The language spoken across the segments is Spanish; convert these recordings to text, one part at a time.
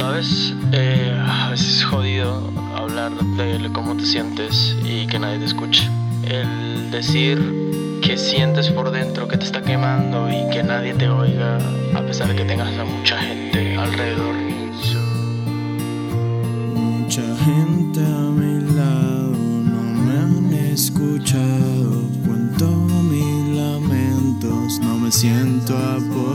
¿Sabes? Eh, a veces es jodido hablar de cómo te sientes y que nadie te escuche. El decir que sientes por dentro que te está quemando y que nadie te oiga, a pesar de que tengas a mucha gente alrededor. Mucha gente a mi lado no me han escuchado. Cuento mis lamentos, no me siento apoyado.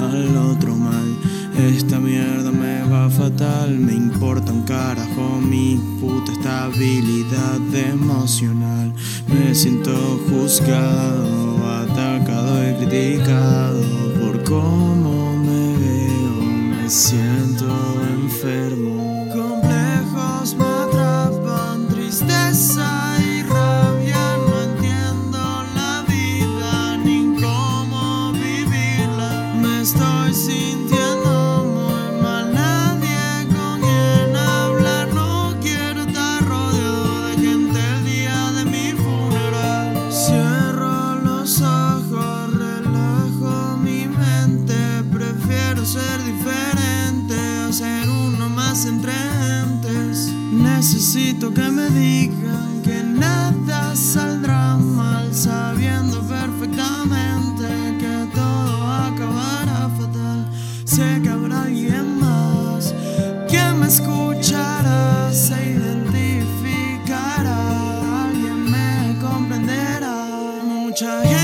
Al otro mal. Esta mierda me va fatal, me importa un carajo mi puta estabilidad emocional. Me siento juzgado, atacado y criticado por cómo me veo, me siento diferente, hacer uno más entre gentes. Necesito que me digan que nada saldrá mal, sabiendo perfectamente que todo acabará fatal. Sé que habrá alguien más que me escuchará, se identificará, alguien me comprenderá. Mucha